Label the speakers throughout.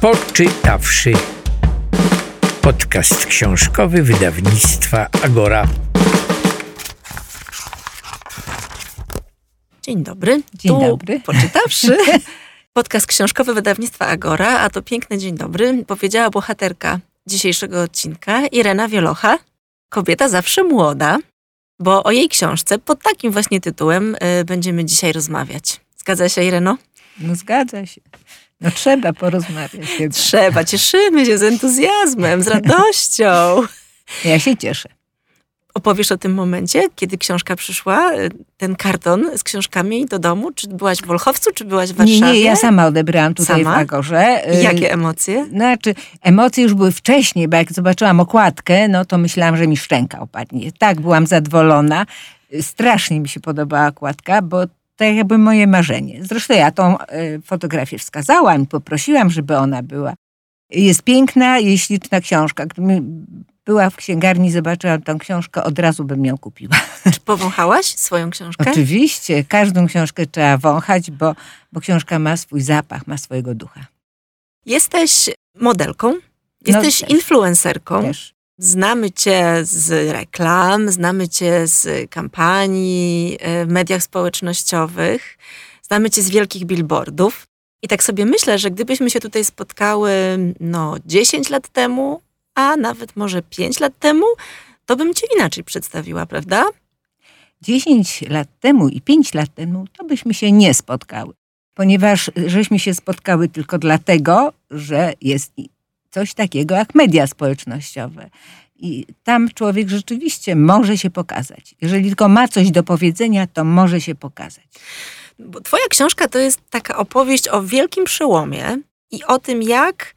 Speaker 1: Poczytawszy. Podcast książkowy wydawnictwa Agora.
Speaker 2: Dzień dobry.
Speaker 3: Dzień
Speaker 2: tu
Speaker 3: dobry.
Speaker 2: Poczytawszy. Podcast książkowy wydawnictwa Agora, a to piękny dzień dobry, powiedziała bohaterka dzisiejszego odcinka, Irena Wielocha. Kobieta zawsze młoda, bo o jej książce pod takim właśnie tytułem y, będziemy dzisiaj rozmawiać. Zgadza się, Ireno?
Speaker 3: No zgadza się. No trzeba porozmawiać. chyba.
Speaker 2: Trzeba, cieszymy się z entuzjazmem, z radością.
Speaker 3: Ja się cieszę.
Speaker 2: Opowiesz o tym momencie, kiedy książka przyszła, y, ten karton z książkami do domu? Czy byłaś w Wolchowcu, czy byłaś w Warszawie?
Speaker 3: Nie, nie, ja sama odebrałam tutaj
Speaker 2: Sama?
Speaker 3: w Agorze. Y,
Speaker 2: Jakie emocje?
Speaker 3: Znaczy, emocje już były wcześniej, bo jak zobaczyłam okładkę, no to myślałam, że mi szczęka opadnie. Tak, byłam zadowolona. Y, Strasznie mi się podobała okładka, bo to jakby moje marzenie. Zresztą ja tą y, fotografię wskazałam i poprosiłam, żeby ona była. Jest piękna i śliczna książka. Gdybym była w księgarni, zobaczyłam tą książkę, od razu bym ją kupiła.
Speaker 2: Czy powąchałaś swoją książkę?
Speaker 3: Oczywiście, każdą książkę trzeba wąchać, bo, bo książka ma swój zapach, ma swojego ducha.
Speaker 2: Jesteś modelką, jesteś
Speaker 3: też.
Speaker 2: influencerką.
Speaker 3: Też.
Speaker 2: Znamy cię z reklam, znamy cię z kampanii e, w mediach społecznościowych, znamy cię z wielkich billboardów. I tak sobie myślę, że gdybyśmy się tutaj spotkały no 10 lat temu, a nawet może 5 lat temu, to bym cię inaczej przedstawiła, prawda?
Speaker 3: 10 lat temu i 5 lat temu to byśmy się nie spotkały, ponieważ żeśmy się spotkały tylko dlatego, że jest coś takiego jak media społecznościowe. I tam człowiek rzeczywiście może się pokazać. Jeżeli tylko ma coś do powiedzenia, to może się pokazać.
Speaker 2: Bo twoja książka to jest taka opowieść o wielkim przełomie i o tym, jak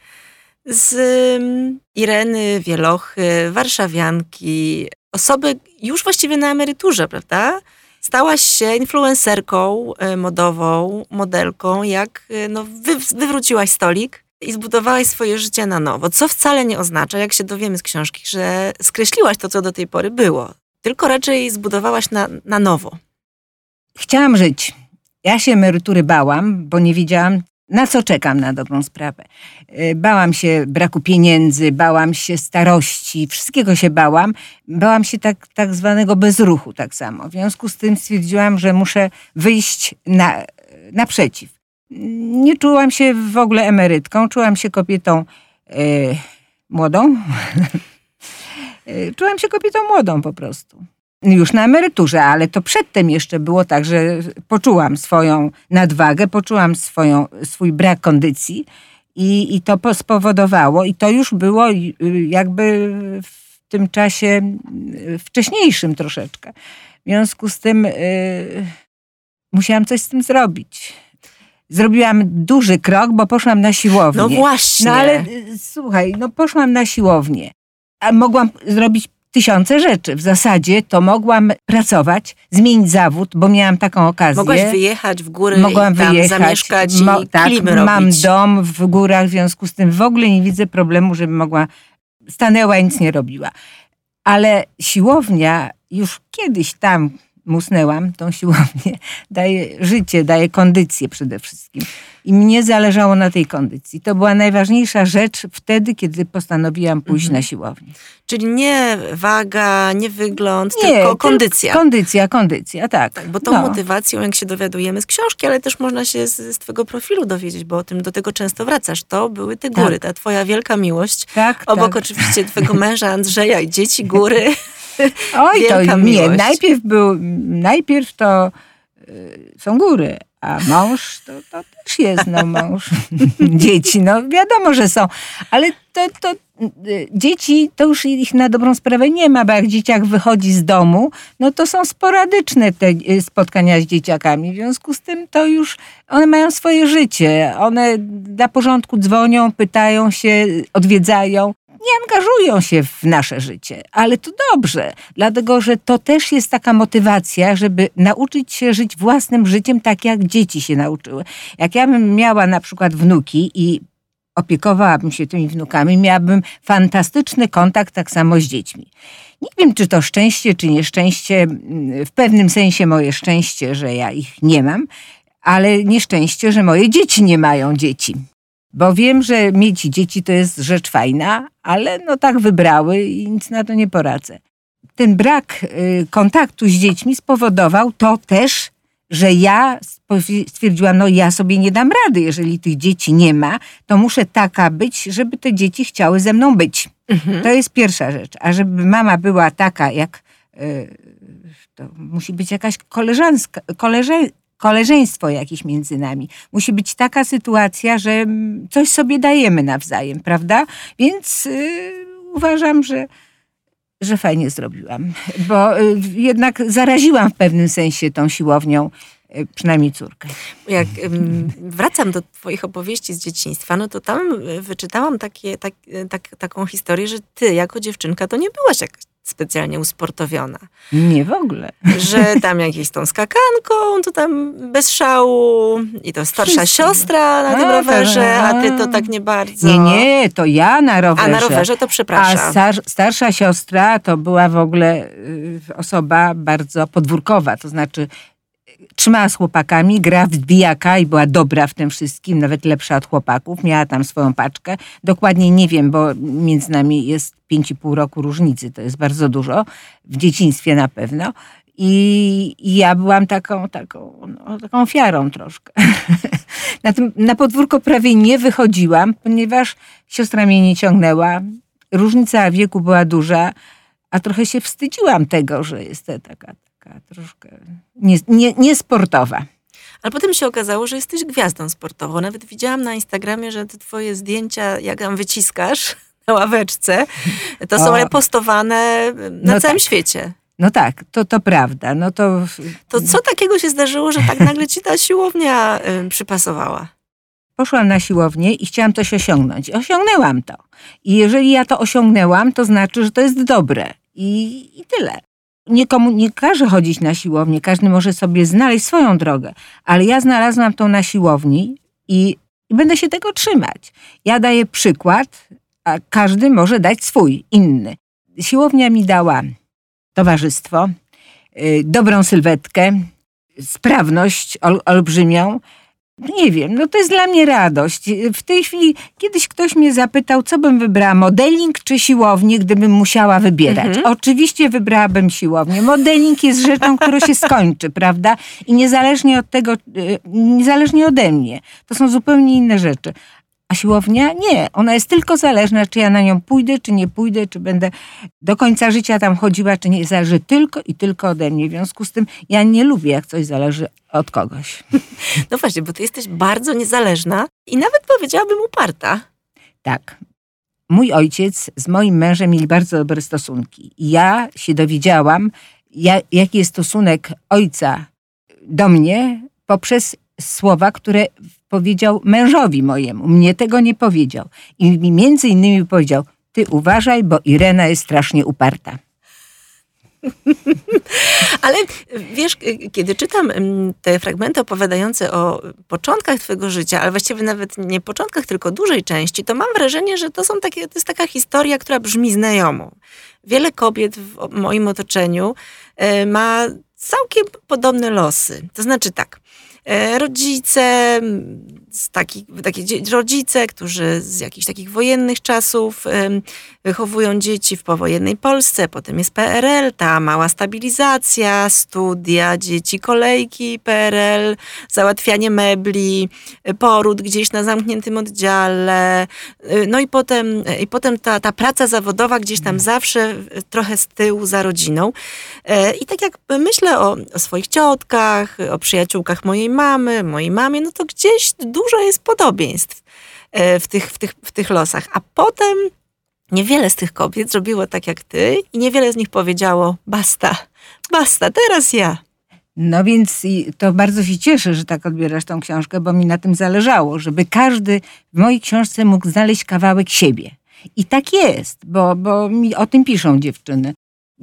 Speaker 2: z mm, Ireny Wielochy, warszawianki, osoby już właściwie na emeryturze, prawda? Stałaś się influencerką e, modową, modelką, jak e, no, wy, wywróciłaś stolik i zbudowałaś swoje życie na nowo, co wcale nie oznacza, jak się dowiemy z książki, że skreśliłaś to, co do tej pory było, tylko raczej zbudowałaś na, na nowo.
Speaker 3: Chciałam żyć. Ja się emerytury bałam, bo nie wiedziałam, na co czekam na dobrą sprawę. Y, Bałam się braku pieniędzy, bałam się starości, wszystkiego się bałam. Bałam się tak, tak zwanego bezruchu tak samo. W związku z tym stwierdziłam, że muszę wyjść na, naprzeciw. Nie czułam się w ogóle emerytką, czułam się kobietą y, młodą. Y, czułam się kobietą młodą po prostu już na emeryturze, ale to przedtem jeszcze było tak, że poczułam swoją nadwagę, poczułam swoją, swój brak kondycji i, i to po- spowodowało, i to już było y, jakby w tym czasie y, wcześniejszym troszeczkę. W związku z tym y, musiałam coś z tym zrobić. Zrobiłam duży krok, bo poszłam na siłownię.
Speaker 2: No właśnie.
Speaker 3: No ale y, słuchaj, no poszłam na siłownię, a mogłam zrobić tysiące rzeczy. W zasadzie to mogłam pracować, zmienić zawód, bo miałam taką okazję.
Speaker 2: Mogłaś wyjechać w góry
Speaker 3: Mogłam
Speaker 2: i tam
Speaker 3: wyjechać.
Speaker 2: zamieszkać
Speaker 3: Mo-
Speaker 2: i
Speaker 3: tak,
Speaker 2: klimy
Speaker 3: mam
Speaker 2: robić.
Speaker 3: dom w górach, w związku z tym w ogóle nie widzę problemu, żebym mogła stanęła i nic nie robiła. Ale siłownia, już kiedyś tam musnęłam, tą siłownię, daje życie, daje kondycję przede wszystkim. I mnie zależało na tej kondycji. To była najważniejsza rzecz wtedy, kiedy postanowiłam pójść
Speaker 2: Mhm.
Speaker 3: na siłownię.
Speaker 2: Czyli nie waga, nie wygląd,
Speaker 3: Nie,
Speaker 2: tylko
Speaker 3: tyl-
Speaker 2: kondycja.
Speaker 3: Kondycja, kondycja, tak.
Speaker 2: tak, bo tą
Speaker 3: No.
Speaker 2: motywacją, jak się dowiadujemy z książki, ale też można się z, z twojego profilu dowiedzieć, bo o tym do tego często wracasz. To były te góry, ta twoja wielka miłość.
Speaker 3: Tak,
Speaker 2: Obok
Speaker 3: tak.
Speaker 2: oczywiście twojego męża Andrzeja i dzieci góry.
Speaker 3: Oj, to
Speaker 2: Wielka
Speaker 3: nie.
Speaker 2: miłość.
Speaker 3: Najpierw był, najpierw to y, są góry, a mąż to, to też jest, no mąż. dzieci, no wiadomo, że są, ale to, to y, dzieci, to już ich na dobrą sprawę nie ma, bo jak dzieciak wychodzi z domu, no to są sporadyczne te y, spotkania z dzieciakami. W związku z tym to już one mają swoje życie. One dla porządku dzwonią, pytają się, odwiedzają nie angażują się w nasze życie, ale to dobrze, dlatego że to też jest taka motywacja, żeby nauczyć się żyć własnym życiem tak, jak dzieci się nauczyły. Jak ja bym miała na przykład wnuki i opiekowałabym się tymi wnukami, miałabym fantastyczny kontakt tak samo z dziećmi. Nie wiem, czy to szczęście, czy nieszczęście, w pewnym sensie moje szczęście, że ja ich nie mam, ale nieszczęście, że moje dzieci nie mają dzieci. Bo wiem, że mieć dzieci to jest rzecz fajna, ale no tak wybrały i nic na to nie poradzę. Ten brak y, kontaktu z dziećmi spowodował to też, że ja stwierdziłam, no ja sobie nie dam rady, jeżeli tych dzieci nie ma, to muszę taka być, żeby te dzieci chciały ze mną być. Mhm. To jest pierwsza rzecz. A żeby mama była taka, jak y, to musi być jakaś koleżanska, koleże, koleżeństwo jakieś między nami. Musi być taka sytuacja, że coś sobie dajemy nawzajem, prawda? Więc y, uważam, że że fajnie zrobiłam, bo y, jednak zaraziłam w pewnym sensie tą siłownią y, przynajmniej córkę.
Speaker 2: Jak wracam do twoich opowieści z dzieciństwa, no to tam wyczytałam takie, tak, tak, taką historię, że ty jako dziewczynka to nie byłaś jakaś specjalnie usportowiona.
Speaker 3: Nie w ogóle.
Speaker 2: Że tam jakieś tą skakanką, to tam bez szału i to starsza Wszystko. siostra na a, tym rowerze, a ty to tak nie bardzo.
Speaker 3: Nie, nie, to ja na rowerze.
Speaker 2: A na rowerze to przepraszam.
Speaker 3: A star starsza siostra to była w ogóle y, osoba bardzo podwórkowa, to znaczy trzymała z chłopakami, gra w bijaka i była dobra w tym wszystkim, nawet lepsza od chłopaków. Miała tam swoją paczkę. Dokładnie nie wiem, bo między nami jest 5,5 roku różnicy. To jest bardzo dużo. W dzieciństwie na pewno. I, i ja byłam taką, taką, no, taką ofiarą troszkę. na, tym, na podwórko prawie nie wychodziłam, ponieważ siostra mnie nie ciągnęła. Różnica wieku była duża, a trochę się wstydziłam tego, że jestem taka taka troszkę niesportowa. Nie, nie
Speaker 2: ale potem się okazało, że jesteś gwiazdą sportową. Nawet widziałam na Instagramie, że te twoje zdjęcia, jak tam wyciskasz na ławeczce, to są o, repostowane na no całym tak. świecie.
Speaker 3: No tak, to, to prawda. No to...
Speaker 2: to co takiego się zdarzyło, że tak nagle ci ta siłownia y, przypasowała?
Speaker 3: Poszłam na siłownię i chciałam coś osiągnąć. Osiągnęłam to. I jeżeli ja to osiągnęłam, to znaczy, że to jest dobre. I, i tyle. Nikomu nie każe chodzić na siłownię, każdy może sobie znaleźć swoją drogę, ale ja znalazłam tą na siłowni i, i będę się tego trzymać. Ja daję przykład, a każdy może dać swój, inny. Siłownia mi dała towarzystwo, yy, dobrą sylwetkę, sprawność ol, olbrzymią, nie wiem, no to jest dla mnie radość. W tej chwili kiedyś ktoś mnie zapytał, co bym wybrała, modeling czy siłownię, gdybym musiała wybierać. Mhm. Oczywiście wybrałabym siłownię. Modeling jest rzeczą, która się skończy, prawda? I niezależnie od tego, y, niezależnie ode mnie. To są zupełnie inne rzeczy. A siłownia nie, ona jest tylko zależna, czy ja na nią pójdę, czy nie pójdę, czy będę do końca życia tam chodziła, czy nie. Zależy tylko i tylko ode mnie. W związku z tym ja nie lubię, jak coś zależy od kogoś.
Speaker 2: No właśnie, bo ty jesteś bardzo niezależna i nawet powiedziałabym uparta.
Speaker 3: Tak. Mój ojciec z moim mężem mieli bardzo dobre stosunki. Ja się dowiedziałam, jaki jest stosunek ojca do mnie poprzez słowa, które powiedział mężowi mojemu. Mnie tego nie powiedział. I między innymi powiedział, ty uważaj, bo Irena jest strasznie uparta.
Speaker 2: Ale wiesz, kiedy czytam te fragmenty opowiadające o początkach twojego życia, ale właściwie nawet nie początkach, tylko dużej części, to mam wrażenie, że to są takie, to jest taka historia, która brzmi znajomo. Wiele kobiet w moim otoczeniu e, ma całkiem podobne losy. To znaczy tak, rodzice, z takich, takie rodzice, którzy z jakichś takich wojennych czasów wychowują dzieci w powojennej Polsce, potem jest PRL, ta mała stabilizacja, studia, dzieci, kolejki, PRL, załatwianie mebli, poród gdzieś na zamkniętym oddziale, e, no i potem, i potem ta, ta praca zawodowa gdzieś tam mhm. zawsze trochę z tyłu za rodziną. E, I tak jak myślę o, o swoich ciotkach, o przyjaciółkach mojej mamy, mojej mamie, no to gdzieś dużo jest podobieństw e, w tych, w tych, w tych losach. A potem niewiele z tych kobiet zrobiło tak jak ty i niewiele z nich powiedziało basta, basta, teraz ja.
Speaker 3: No więc to bardzo się cieszę, że tak odbierasz tą książkę, bo mi na tym zależało, żeby każdy w mojej książce mógł znaleźć kawałek siebie. I tak jest, bo, bo mi o tym piszą dziewczyny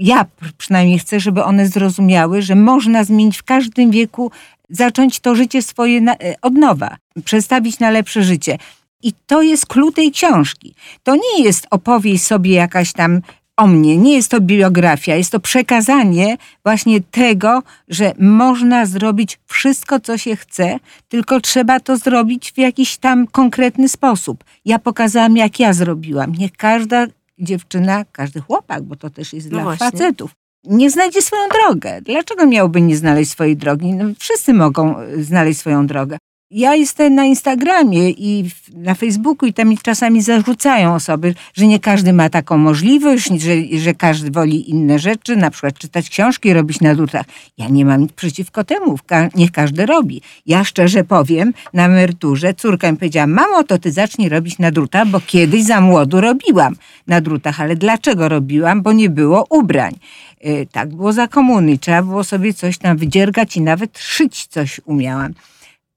Speaker 3: ja przynajmniej chcę, żeby one zrozumiały, że można zmienić w każdym wieku, zacząć to życie swoje na, e, od nowa, przestawić na lepsze życie. I to jest klucz tej książki. To nie jest opowieść sobie jakaś tam o mnie, nie jest to biografia, jest to przekazanie właśnie tego, że można zrobić wszystko, co się chce, tylko trzeba to zrobić w jakiś tam konkretny sposób. Ja pokazałam, jak ja zrobiłam. Niech każda dziewczyna, każdy chłopak, bo to też jest
Speaker 2: No
Speaker 3: dla
Speaker 2: właśnie.
Speaker 3: facetów, nie znajdzie swoją drogę. Dlaczego miałby nie znaleźć swojej drogi? No, wszyscy mogą y, znaleźć swoją drogę. Ja jestem na Instagramie i na Facebooku i tam mi czasami zarzucają osoby, że nie każdy ma taką możliwość, że, że każdy woli inne rzeczy, na przykład czytać książki, robić na drutach. Ja nie mam nic przeciwko temu, niech każdy robi. Ja szczerze powiem, na emeryturze córka mi powiedziała, mamo, to ty zacznij robić na drutach, bo kiedyś za młodu robiłam na drutach, ale dlaczego robiłam? Bo nie było ubrań. Y, Tak było za komuny, trzeba było sobie coś tam wydziergać i nawet szyć coś umiałam.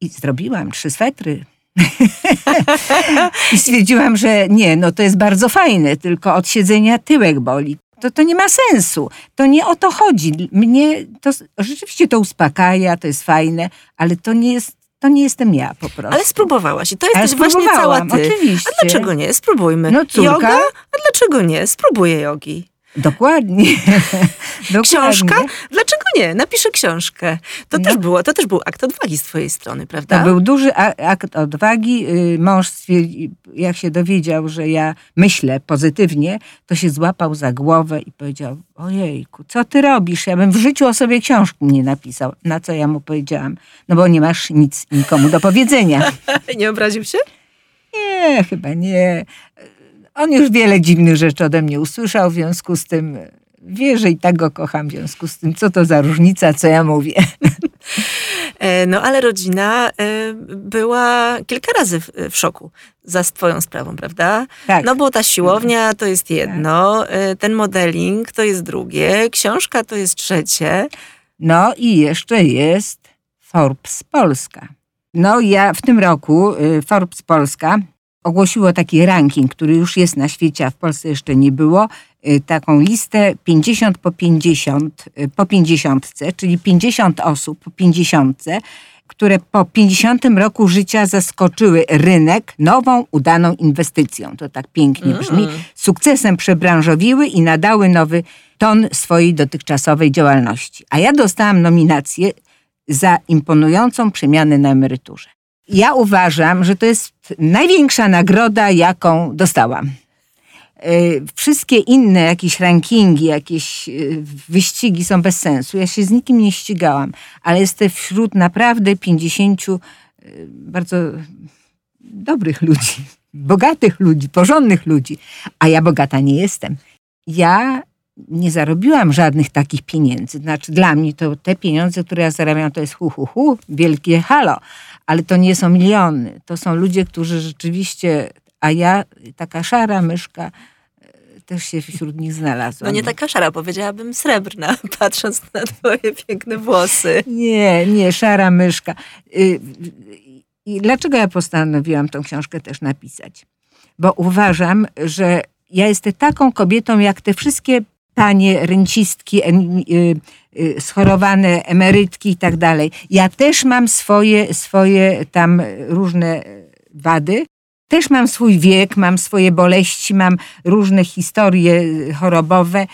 Speaker 3: I zrobiłam trzy swetry. I stwierdziłam, że nie, no to jest bardzo fajne, tylko od siedzenia tyłek boli. To, to nie ma sensu. To nie o to chodzi. Mnie to rzeczywiście to uspokaja, to jest fajne, ale to nie jest, to nie jestem ja po prostu.
Speaker 2: Ale spróbowałaś i to jesteś właśnie cała ty.
Speaker 3: oczywiście.
Speaker 2: A dlaczego nie? Spróbujmy.
Speaker 3: No córka.
Speaker 2: Joga? A dlaczego nie? Spróbuję jogi.
Speaker 3: Dokładnie. Dokładnie.
Speaker 2: Książka? Dlaczego nie? Napiszę książkę. To,
Speaker 3: No.
Speaker 2: też było, to też był akt odwagi z twojej strony, prawda?
Speaker 3: To był duży akt odwagi. Y, Mąż jak się dowiedział, że ja myślę pozytywnie, to się złapał za głowę i powiedział, ojejku, co ty robisz? Ja bym w życiu o sobie książki nie napisał. Na co ja mu powiedziałam, no bo nie masz nic nikomu do powiedzenia.
Speaker 2: nie obraził się?
Speaker 3: Nie, chyba nie. On już wiele dziwnych rzeczy ode mnie usłyszał, w związku z tym wie, że i tak go kocham, w związku z tym, co to za różnica, co ja mówię.
Speaker 2: E, No ale rodzina e, była kilka razy w, szoku za twoją sprawą, prawda?
Speaker 3: Tak.
Speaker 2: No bo ta siłownia to jest jedno, e, ten modeling to jest drugie, książka to jest trzecie.
Speaker 3: No i jeszcze jest Forbes Polska. No ja w tym roku Forbes Polska ogłosiło taki ranking, który już jest na świecie, a w Polsce jeszcze nie było, y, taką listę 50 po 50, y, po 50, czyli 50 osób po 50, które po 50 roku życia zaskoczyły rynek nową, udaną inwestycją. To tak pięknie brzmi. Sukcesem przebranżowiły i nadały nowy ton swojej dotychczasowej działalności. A ja dostałam nominację za imponującą przemianę na emeryturze. Ja uważam, że to jest największa nagroda, jaką dostałam. Y, Wszystkie inne jakieś rankingi, jakieś y, wyścigi są bez sensu. Ja się z nikim nie ścigałam, ale jestem wśród naprawdę 50 y, bardzo dobrych ludzi, bogatych ludzi, porządnych ludzi. A ja bogata nie jestem. Ja nie zarobiłam żadnych takich pieniędzy. Znaczy dla mnie to te pieniądze, które ja zarabiam, to jest hu, hu, hu, wielkie halo. Ale to nie są miliony. To są ludzie, którzy rzeczywiście, a ja, taka szara myszka, e, też się wśród nich znalazłam.
Speaker 2: No nie taka szara, powiedziałabym srebrna, patrząc na twoje piękne włosy.
Speaker 3: Nie, nie, szara myszka. Y, I dlaczego ja postanowiłam tą książkę też napisać? Bo uważam, że ja jestem taką kobietą, jak te wszystkie panie rencistki, y, y, schorowane emerytki i tak dalej. Ja też mam swoje, swoje tam różne wady. Też mam swój wiek, mam swoje boleści, mam różne historie chorobowe,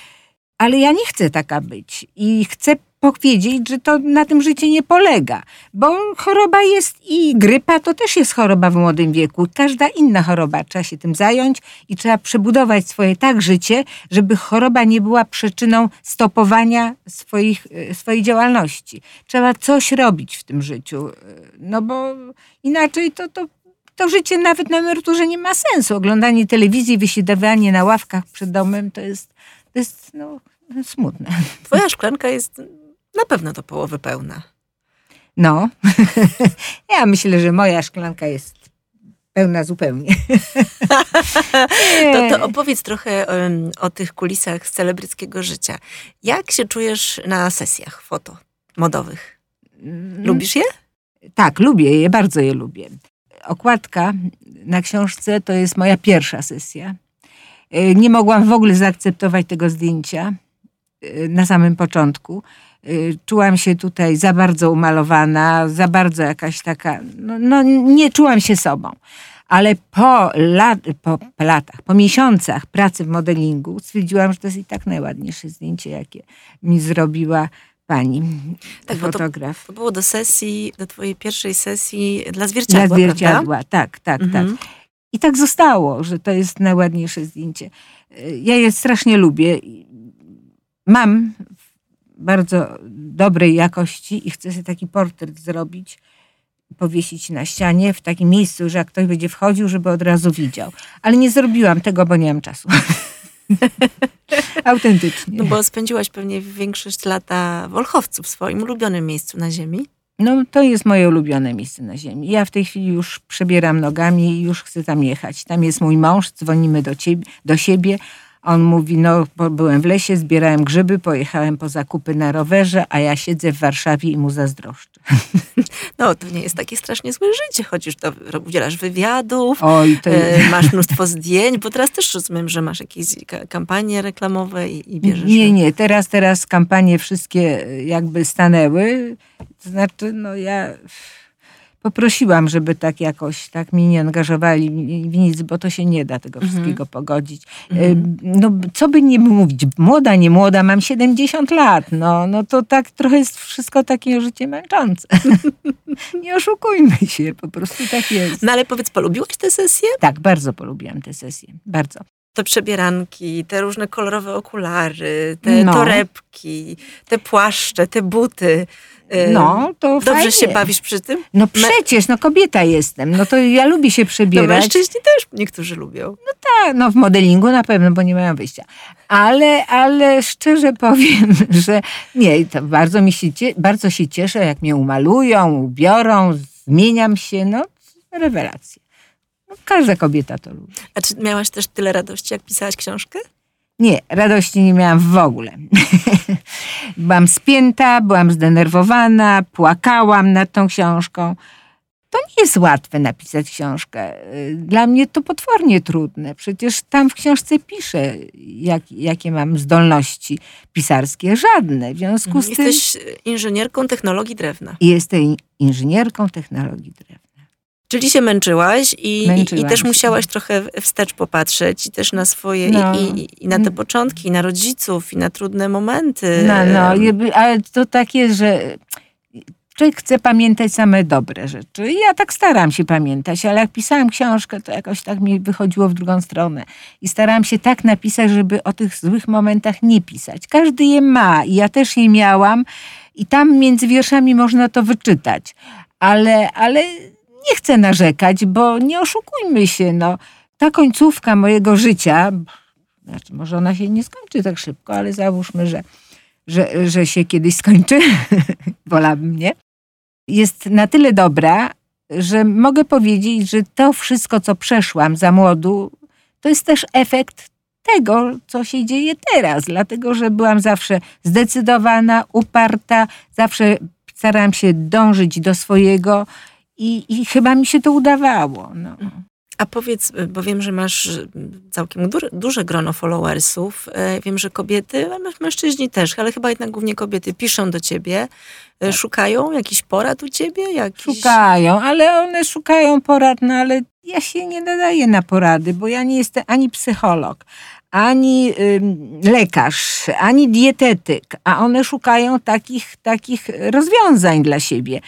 Speaker 3: ale ja nie chcę taka być. I chcę powiedzieć, że to na tym życie nie polega, bo choroba jest i grypa to też jest choroba w młodym wieku. Każda inna choroba trzeba się tym zająć i trzeba przebudować swoje tak życie, żeby choroba nie była przyczyną stopowania swoich, e, swojej działalności. Trzeba coś robić w tym życiu, e, no bo inaczej to, to to życie nawet na emeryturze nie ma sensu. Oglądanie telewizji, wysiedawanie na ławkach przed domem to jest, to jest no, smutne.
Speaker 2: Twoja szklanka jest na pewno do połowy pełna.
Speaker 3: No, ja myślę, że moja szklanka jest pełna zupełnie.
Speaker 2: To, to opowiedz trochę em, o tych kulisach z celebryckiego życia. Jak się czujesz na sesjach foto modowych? Lubisz je?
Speaker 3: Tak, lubię je, bardzo je lubię. Okładka na książce to jest moja pierwsza sesja. Y, Nie mogłam w ogóle zaakceptować tego zdjęcia y, na samym początku. Y, Czułam się tutaj za bardzo umalowana, za bardzo jakaś taka, no, no nie czułam się sobą. Ale po, lat, po latach, po miesiącach pracy w modelingu stwierdziłam, że to jest i tak najładniejsze zdjęcie, jakie mi zrobiła pani
Speaker 2: Tak, bo to-
Speaker 3: fotograf.
Speaker 2: To było do sesji, do twojej pierwszej sesji dla zwierciadła,
Speaker 3: Dla zwierciadła, tak, tak,
Speaker 2: Mhm.
Speaker 3: tak. I tak zostało, że to jest najładniejsze zdjęcie. Y, Ja je strasznie lubię. Mam bardzo dobrej jakości i chcę sobie taki portret zrobić, powiesić na ścianie w takim miejscu, że jak ktoś będzie wchodził, żeby od razu widział. Ale nie zrobiłam tego, bo nie mam czasu. Autentycznie.
Speaker 2: No bo spędziłaś pewnie większość lata w Olchowcu, w swoim ulubionym miejscu na ziemi.
Speaker 3: No, to jest moje ulubione miejsce na ziemi. Ja w tej chwili już przebieram nogami i już chcę tam jechać. Tam jest mój mąż, dzwonimy do, ciebie, do siebie. On mówi, no bo byłem w lesie, zbierałem grzyby, pojechałem po zakupy na rowerze, a ja siedzę w Warszawie i mu zazdroszczę.
Speaker 2: No, to nie jest takie strasznie złe życie. Chodzisz do, udzielasz wywiadów,
Speaker 3: Oj, to
Speaker 2: e, masz mnóstwo zdjęć, bo teraz też rozumiem, że masz jakieś ka- kampanie reklamowe i, i bierzesz...
Speaker 3: Nie, nie, teraz, teraz kampanie wszystkie jakby stanęły. To znaczy, no ja poprosiłam, żeby tak jakoś, tak mnie nie angażowali w nic, bo to się nie da tego wszystkiego pogodzić.
Speaker 2: Mhm.
Speaker 3: Y, No, co by nie mówić, młoda, nie młoda, mam 70 lat, no, no to tak trochę jest wszystko takie życie męczące. nie oszukujmy się, po prostu tak jest.
Speaker 2: No ale powiedz, polubiłaś tę sesję?
Speaker 3: Tak, bardzo polubiłam tę sesję, bardzo.
Speaker 2: Te przebieranki, te różne kolorowe okulary, te
Speaker 3: No.
Speaker 2: torebki, te płaszcze, te buty.
Speaker 3: No, to
Speaker 2: Dobrze
Speaker 3: fajnie.
Speaker 2: się bawisz przy tym?
Speaker 3: No przecież, no kobieta jestem, no to ja lubię się
Speaker 2: No
Speaker 3: przebierać.
Speaker 2: mężczyźni też niektórzy lubią.
Speaker 3: Tak, no w modelingu na pewno, bo nie mają wyjścia. Ale, ale szczerze powiem, że nie, to bardzo mi się, bardzo się cieszę, jak mnie umalują, ubiorą, zmieniam się, no rewelacje. No, każda kobieta to lubi.
Speaker 2: A czy miałaś też tyle radości, jak pisałaś książkę?
Speaker 3: Nie, radości nie miałam w ogóle. byłam spięta, byłam zdenerwowana, płakałam nad tą książką. To nie jest łatwe napisać książkę. Dla mnie to potwornie trudne. Przecież tam w książce piszę, jak, jakie mam zdolności pisarskie. Żadne. W związku z tym
Speaker 2: Jesteś inżynierką technologii drewna.
Speaker 3: jestem inżynierką technologii drewna.
Speaker 2: Czyli się męczyłaś i, i, też musiałaś trochę wstecz popatrzeć i też na swoje,
Speaker 3: No.
Speaker 2: i, i, na te początki, i na rodziców, i na trudne momenty.
Speaker 3: No, no, ale to tak jest, że człowiek chce pamiętać same dobre rzeczy. I ja tak staram się pamiętać, ale jak pisałam książkę, to jakoś tak mi wychodziło w drugą stronę. I starałam się tak napisać, żeby o tych złych momentach nie pisać. Każdy je ma i ja też je miałam i tam między wierszami można to wyczytać. Ale, ale nie chcę narzekać, bo nie oszukujmy się, no. Ta końcówka mojego życia, znaczy może ona się nie skończy tak szybko, ale załóżmy, że że, że się kiedyś skończy, wolałabym nie, jest na tyle dobra, że mogę powiedzieć, że to wszystko, co przeszłam za młodu, to jest też efekt tego, co się dzieje teraz, dlatego że byłam zawsze zdecydowana, uparta, zawsze starałam się dążyć do swojego i, i chyba mi się to udawało. No.
Speaker 2: A powiedz, bo wiem, że masz mm, całkiem duże, duże grono followersów. E, Wiem, że kobiety, mężczyźni też, ale chyba jednak głównie kobiety piszą do ciebie, e, szukają jakiś porad u ciebie? Jakiś...
Speaker 3: Szukają, ale one szukają porad, no ale ja się nie nadaję na porady, bo ja nie jestem ani psycholog, ani ym, lekarz, ani dietetyk, a one szukają takich, takich rozwiązań dla siebie.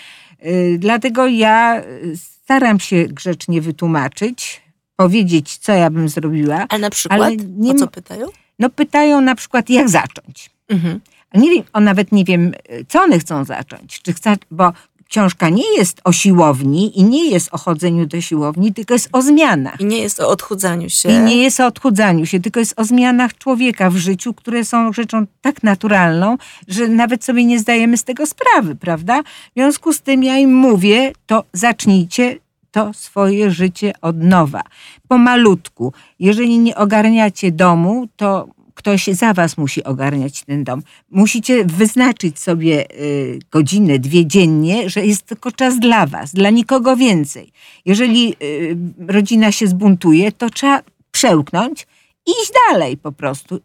Speaker 3: Y, dlatego ja y, staram się grzecznie wytłumaczyć, powiedzieć, co ja bym zrobiła.
Speaker 2: Ale na przykład,
Speaker 3: Ale nie
Speaker 2: o co pytają?
Speaker 3: No pytają na przykład, jak zacząć.
Speaker 2: Mhm.
Speaker 3: A Nie wiem, o nawet nie wiem, y, co one chcą zacząć. Czy chcą, bo książka nie jest o siłowni i nie jest o chodzeniu do siłowni, tylko jest o zmianach.
Speaker 2: I nie jest o odchudzaniu się.
Speaker 3: I nie jest o odchudzaniu się, tylko jest o zmianach człowieka w życiu, które są rzeczą tak naturalną, że nawet sobie nie zdajemy z tego sprawy, prawda? W związku z tym ja im mówię, to zacznijcie to swoje życie od nowa. Pomalutku. Jeżeli nie ogarniacie domu, to ktoś za was musi ogarniać ten dom. Musicie wyznaczyć sobie y, godzinę, dwie dziennie, że jest tylko czas dla was, dla nikogo więcej. Jeżeli y, rodzina się zbuntuje, to trzeba przełknąć i iść dalej po prostu.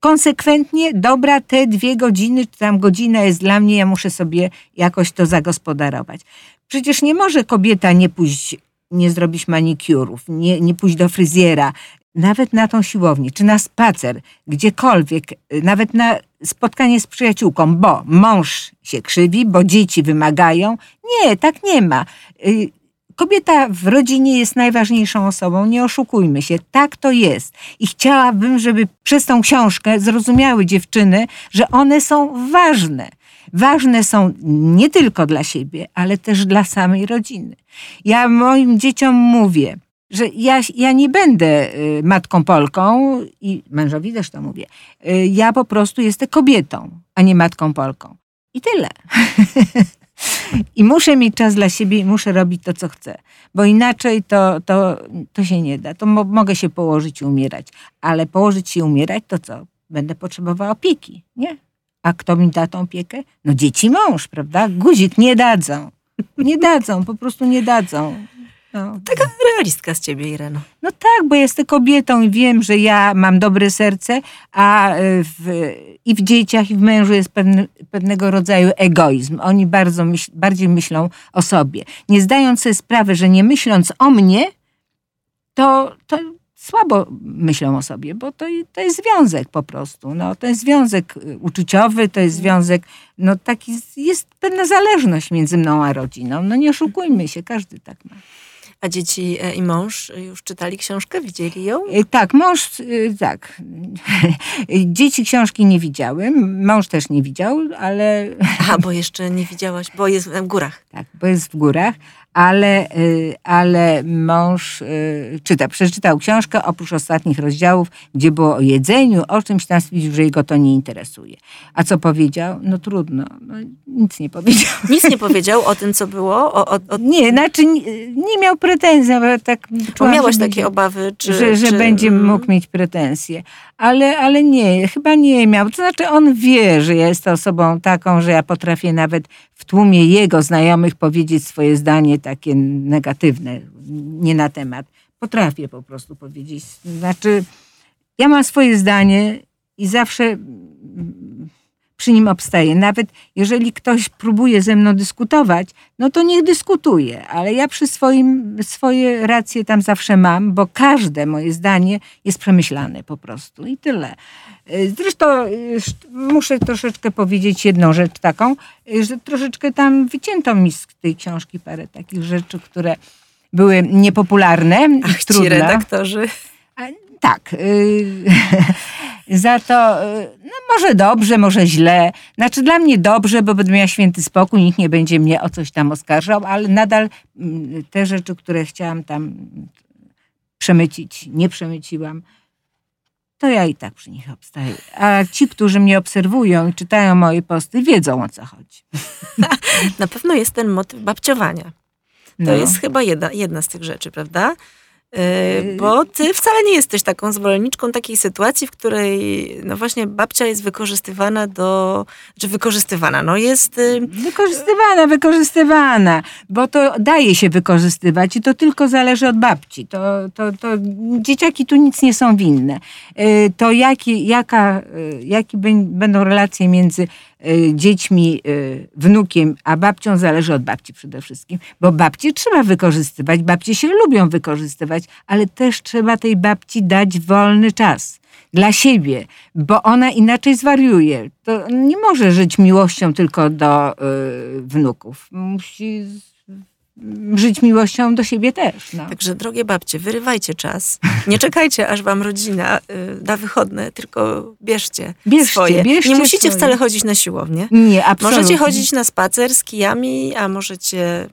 Speaker 3: Konsekwentnie, dobra, te dwie godziny, czy tam godzina jest dla mnie, ja muszę sobie jakoś to zagospodarować. Przecież nie może kobieta nie pójść nie zrobić manikurów, nie, nie pójść do fryzjera, nawet na tą siłownię, czy na spacer, gdziekolwiek, nawet na spotkanie z przyjaciółką, bo mąż się krzywi, bo dzieci wymagają. Nie, tak nie ma. Y, kobieta w rodzinie jest najważniejszą osobą, nie oszukujmy się, tak to jest. I chciałabym, żeby przez tą książkę zrozumiały dziewczyny, że one są ważne. Ważne są nie tylko dla siebie, ale też dla samej rodziny. Ja moim dzieciom mówię, że ja, ja nie będę y, matką Polką i mężowi też to mówię. Y, ja po prostu jestem kobietą, a nie matką Polką. I tyle. I muszę mieć czas dla siebie i muszę robić to, co chcę. Bo inaczej to, to, to się nie da. To mo mogę się położyć i umierać. Ale położyć się i umierać to co? Będę potrzebowała opieki, nie? A kto mi da tą opiekę? No dzieci mąż, prawda? Guzik nie dadzą. Nie dadzą, po prostu nie dadzą.
Speaker 2: No. Taka realistka z ciebie, Ireno.
Speaker 3: No tak, bo jestem kobietą i wiem, że ja mam dobre serce, a e, w, i w dzieciach, i w mężu jest pewne, pewnego rodzaju egoizm. Oni bardzo myśl, bardziej myślą o sobie. Nie zdając sobie sprawy, że nie myśląc o mnie, to, to słabo myślą o sobie, bo to, to jest związek po prostu. No, to jest związek y, uczuciowy, to jest związek, no taki, jest pewna zależność między mną a rodziną. No nie oszukujmy się, każdy tak ma.
Speaker 2: A dzieci e, i mąż już czytali książkę, widzieli ją?
Speaker 3: E, tak, mąż, e, tak. Dzieci książki nie widziały, mąż też nie widział, ale...
Speaker 2: A, bo jeszcze nie widziałaś, bo jest w górach.
Speaker 3: Tak, bo jest w górach, ale, y, ale mąż y, czyta, przeczytał książkę oprócz ostatnich rozdziałów, gdzie było o jedzeniu, o czymś tam stwierdził, że jego to nie interesuje. A co powiedział? No trudno, no, nic nie powiedział.
Speaker 2: Nic nie powiedział o tym, co było? O, o, o...
Speaker 3: Nie, znaczy nie, nie miał pretensji, ale tak
Speaker 2: czułam, miałaś takie będzie, obawy, czy,
Speaker 3: że, że
Speaker 2: czy...
Speaker 3: będzie mm. mógł mieć pretensje. Ale, ale nie, chyba nie miał. To znaczy on wie, że ja jestem osobą taką, że ja potrafię nawet w tłumie jego znajomych powiedzieć swoje zdanie takie negatywne, nie na temat. Potrafię po prostu powiedzieć. Znaczy, ja mam swoje zdanie i zawsze przy nim obstaję. Nawet jeżeli ktoś próbuje ze mną dyskutować, no to niech dyskutuje, ale ja przy swoim, swoje racje tam zawsze mam, bo każde moje zdanie jest przemyślane po prostu i tyle. Zresztą y, muszę troszeczkę powiedzieć jedną rzecz taką, y, że troszeczkę tam wycięto mi z tej książki parę takich rzeczy, które były niepopularne.
Speaker 2: Ach, trudne. ci redaktorzy.
Speaker 3: A, tak. Y, za to, no może dobrze, może źle. Znaczy dla mnie dobrze, bo będę miała święty spokój, nikt nie będzie mnie o coś tam oskarżał, ale nadal mm, te rzeczy, które chciałam tam przemycić, nie przemyciłam to ja i tak przy nich obstaję. A ci, którzy mnie obserwują i czytają moje posty, wiedzą o co chodzi.
Speaker 2: Na pewno jest ten motyw babciowania. To no. jest chyba jedna, jedna z tych rzeczy, prawda? Yy, bo ty wcale nie jesteś taką zwolenniczką takiej sytuacji, w której no właśnie babcia jest wykorzystywana do, czy wykorzystywana, no jest... Yy,
Speaker 3: wykorzystywana, wykorzystywana, bo to daje się wykorzystywać i to tylko zależy od babci. To, to, to dzieciaki tu nic nie są winne. Yy, to jaki, jaka, jaki będą relacje między Y, dziećmi, y, wnukiem, a babcią zależy od babci przede wszystkim, bo babcie trzeba wykorzystywać, babcie się lubią wykorzystywać, ale też trzeba tej babci dać wolny czas dla siebie, bo ona inaczej zwariuje. To nie może żyć miłością tylko do y, wnuków. Musi żyć miłością do siebie też. No.
Speaker 2: Także drogie babcie, wyrywajcie czas. Nie czekajcie, aż wam rodzina y, da wychodne, tylko bierzcie, bierzcie swoje. Bierzcie nie musicie swoje. wcale chodzić na siłownię.
Speaker 3: Nie, absolutnie.
Speaker 2: Możecie chodzić na spacer z kijami, a możecie...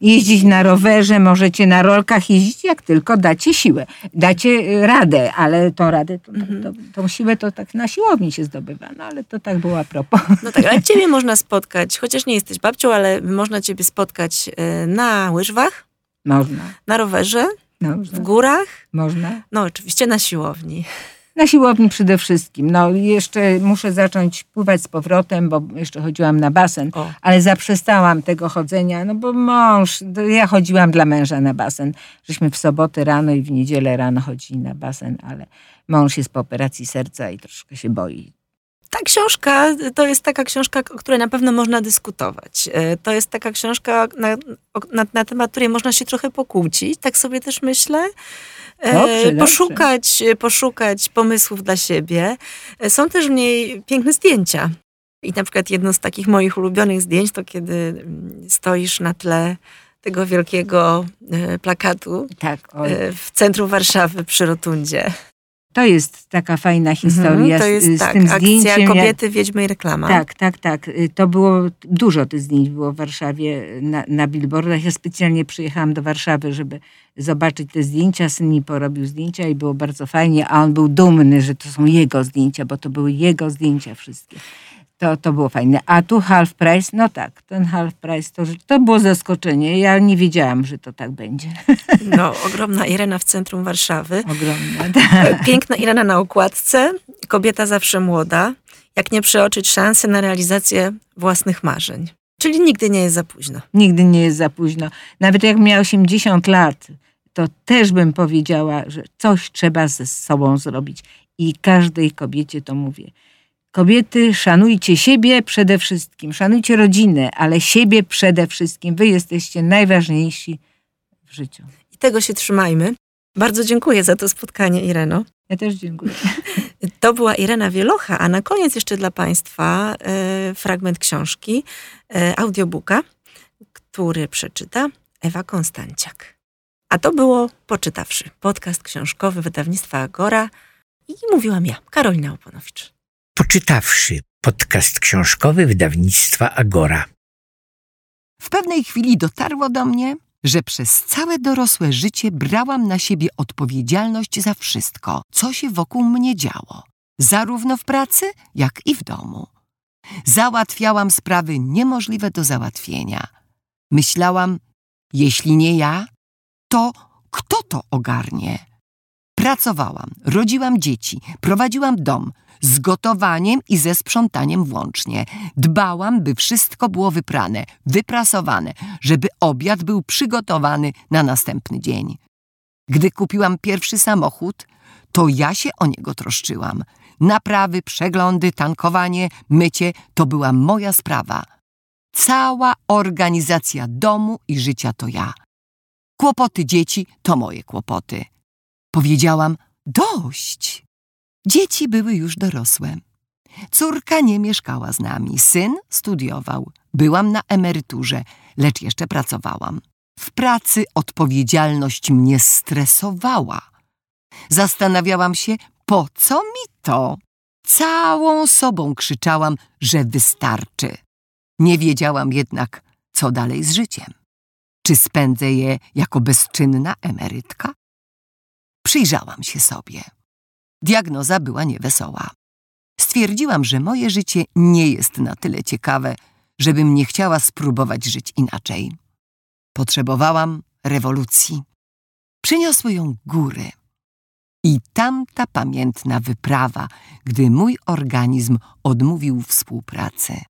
Speaker 3: Jeździć na rowerze, możecie na rolkach jeździć, jak tylko dacie siłę. Dacie y, radę, ale tą radę, to, mhm. tą siłę to tak na siłowni się zdobywa. No ale to tak było a propos.
Speaker 2: No tak, ale ciebie można spotkać, chociaż nie jesteś babcią, ale można ciebie spotkać y, na na łyżwach?
Speaker 3: Można.
Speaker 2: Na rowerze?
Speaker 3: Można.
Speaker 2: W górach?
Speaker 3: Można.
Speaker 2: No oczywiście na siłowni.
Speaker 3: Na siłowni przede wszystkim. No jeszcze muszę zacząć pływać z powrotem, bo jeszcze chodziłam na basen, o. ale zaprzestałam tego chodzenia, no bo mąż, ja chodziłam dla męża na basen. Żeśmy w sobotę rano i w niedzielę rano chodzili na basen, ale mąż jest po operacji serca i troszkę się boi
Speaker 2: Ta książka to jest taka książka, o której na pewno można dyskutować. E, to jest taka książka, na, na, na temat której można się trochę pokłócić, tak sobie też myślę. E,
Speaker 3: Dobrze,
Speaker 2: poszukać, poszukać pomysłów dla siebie. E, Są też w niej piękne zdjęcia. I na przykład jedno z takich moich ulubionych zdjęć to kiedy mm, stoisz na tle tego wielkiego plakatu
Speaker 3: Tak,
Speaker 2: w centrum Warszawy przy Rotundzie.
Speaker 3: To jest taka fajna historia
Speaker 2: Mhm, to jest
Speaker 3: z
Speaker 2: tak,
Speaker 3: tym
Speaker 2: akcja
Speaker 3: zdjęciem. jak-
Speaker 2: kobiety, wiedźmy i reklama.
Speaker 3: Tak, tak, tak. Y, To było, dużo tych zdjęć było w Warszawie na, na billboardach. Ja specjalnie przyjechałam do Warszawy, żeby zobaczyć te zdjęcia. Syn mi porobił zdjęcia i było bardzo fajnie, a on był dumny, że to są jego zdjęcia, bo to były jego zdjęcia wszystkie. To, to było fajne. A tu half price, no tak, ten half price to, to było zaskoczenie. Ja nie wiedziałam, że to tak będzie.
Speaker 2: No, ogromna Irena w centrum Warszawy.
Speaker 3: Ogromne. tak.
Speaker 2: Piękna Irena na okładce, kobieta zawsze młoda. Jak nie przeoczyć szansy na realizację własnych marzeń. Czyli nigdy nie jest za późno.
Speaker 3: Nigdy nie jest za późno. Nawet jak miała 80 lat, to też bym powiedziała, że coś trzeba ze sobą zrobić. I każdej kobiecie to mówię. Kobiety, szanujcie siebie przede wszystkim. Szanujcie rodzinę, ale siebie przede wszystkim. Wy jesteście najważniejsi w życiu.
Speaker 2: I tego się trzymajmy. Bardzo dziękuję za to spotkanie, Ireno.
Speaker 3: Ja też dziękuję.
Speaker 2: To była Irena Wielocha, a na koniec jeszcze dla Państwa e, fragment książki, e, audiobooka, który przeczyta Ewa Konstanciak. A to było Poczytawszy, podcast książkowy wydawnictwa Agora i mówiłam ja, Karolina Oponowicz.
Speaker 1: Poczytawszy podcast książkowy wydawnictwa Agora.
Speaker 4: W pewnej chwili dotarło do mnie, że przez całe dorosłe życie brałam na siebie odpowiedzialność za wszystko, co się wokół mnie działo, zarówno w pracy, jak i w domu. Załatwiałam sprawy niemożliwe do załatwienia. Myślałam, jeśli nie ja, to kto to ogarnie? Pracowałam, rodziłam dzieci, prowadziłam dom, z gotowaniem i ze sprzątaniem włącznie. Dbałam, by wszystko było wyprane, wyprasowane, żeby obiad był przygotowany na następny dzień. Gdy kupiłam pierwszy samochód, to ja się o niego troszczyłam. Naprawy, przeglądy, tankowanie, mycie to była moja sprawa. Cała organizacja domu i życia to ja. Kłopoty dzieci to moje kłopoty. Powiedziałam: Dość! Dzieci były już dorosłe. Córka nie mieszkała z nami, syn studiował. Byłam na emeryturze, lecz jeszcze pracowałam. W pracy odpowiedzialność mnie stresowała. Zastanawiałam się, po co mi to? Całą sobą krzyczałam, że wystarczy. Nie wiedziałam jednak, co dalej z życiem. Czy spędzę je jako bezczynna emerytka? Przyjrzałam się sobie. Diagnoza była niewesoła. Stwierdziłam, że moje życie nie jest na tyle ciekawe, żebym nie chciała spróbować żyć inaczej. Potrzebowałam rewolucji. Przyniosły ją góry. I tamta pamiętna wyprawa, gdy mój organizm odmówił współpracy.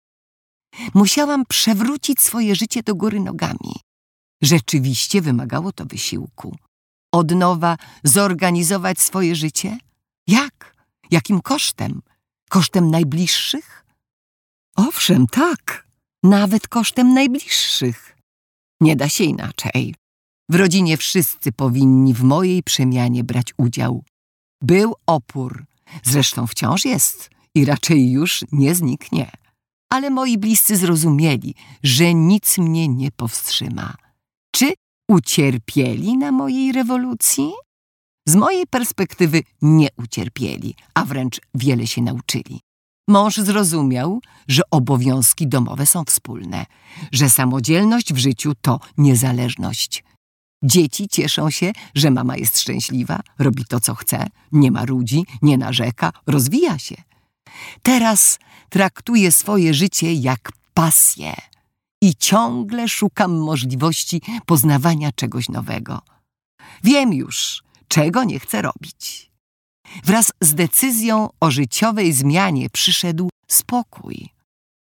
Speaker 4: Musiałam przewrócić swoje życie do góry nogami. Rzeczywiście wymagało to wysiłku. Od nowa zorganizować swoje życie? Jak? Jakim kosztem? Kosztem najbliższych? Owszem, tak. Nawet kosztem najbliższych. Nie da się inaczej. W rodzinie wszyscy powinni w mojej przemianie brać udział. Był opór, zresztą wciąż jest i raczej już nie zniknie. Ale moi bliscy zrozumieli, że nic mnie nie powstrzyma. Czy ucierpieli na mojej rewolucji? Z mojej perspektywy nie ucierpieli, a wręcz wiele się nauczyli. Mąż zrozumiał, że obowiązki domowe są wspólne, że samodzielność w życiu to niezależność. Dzieci cieszą się, że mama jest szczęśliwa, robi to, co chce, nie ma ludzi, nie narzeka, rozwija się. Teraz traktuję swoje życie jak pasję i ciągle szukam możliwości poznawania czegoś nowego. Wiem już, czego nie chcę robić. Wraz z decyzją o życiowej zmianie przyszedł spokój.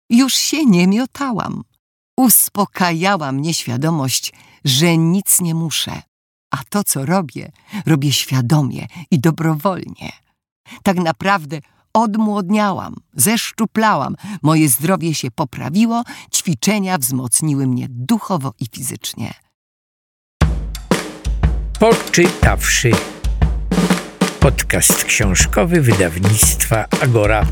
Speaker 4: Już się nie miotałam. Uspokajała mnie świadomość, że nic nie muszę, a to, co robię, robię świadomie i dobrowolnie. Tak naprawdę odmłodniałam, zeszczuplałam, moje zdrowie się poprawiło, ćwiczenia wzmocniły mnie duchowo i fizycznie.
Speaker 1: Poczytawszy. Podcast książkowy wydawnictwa Agora.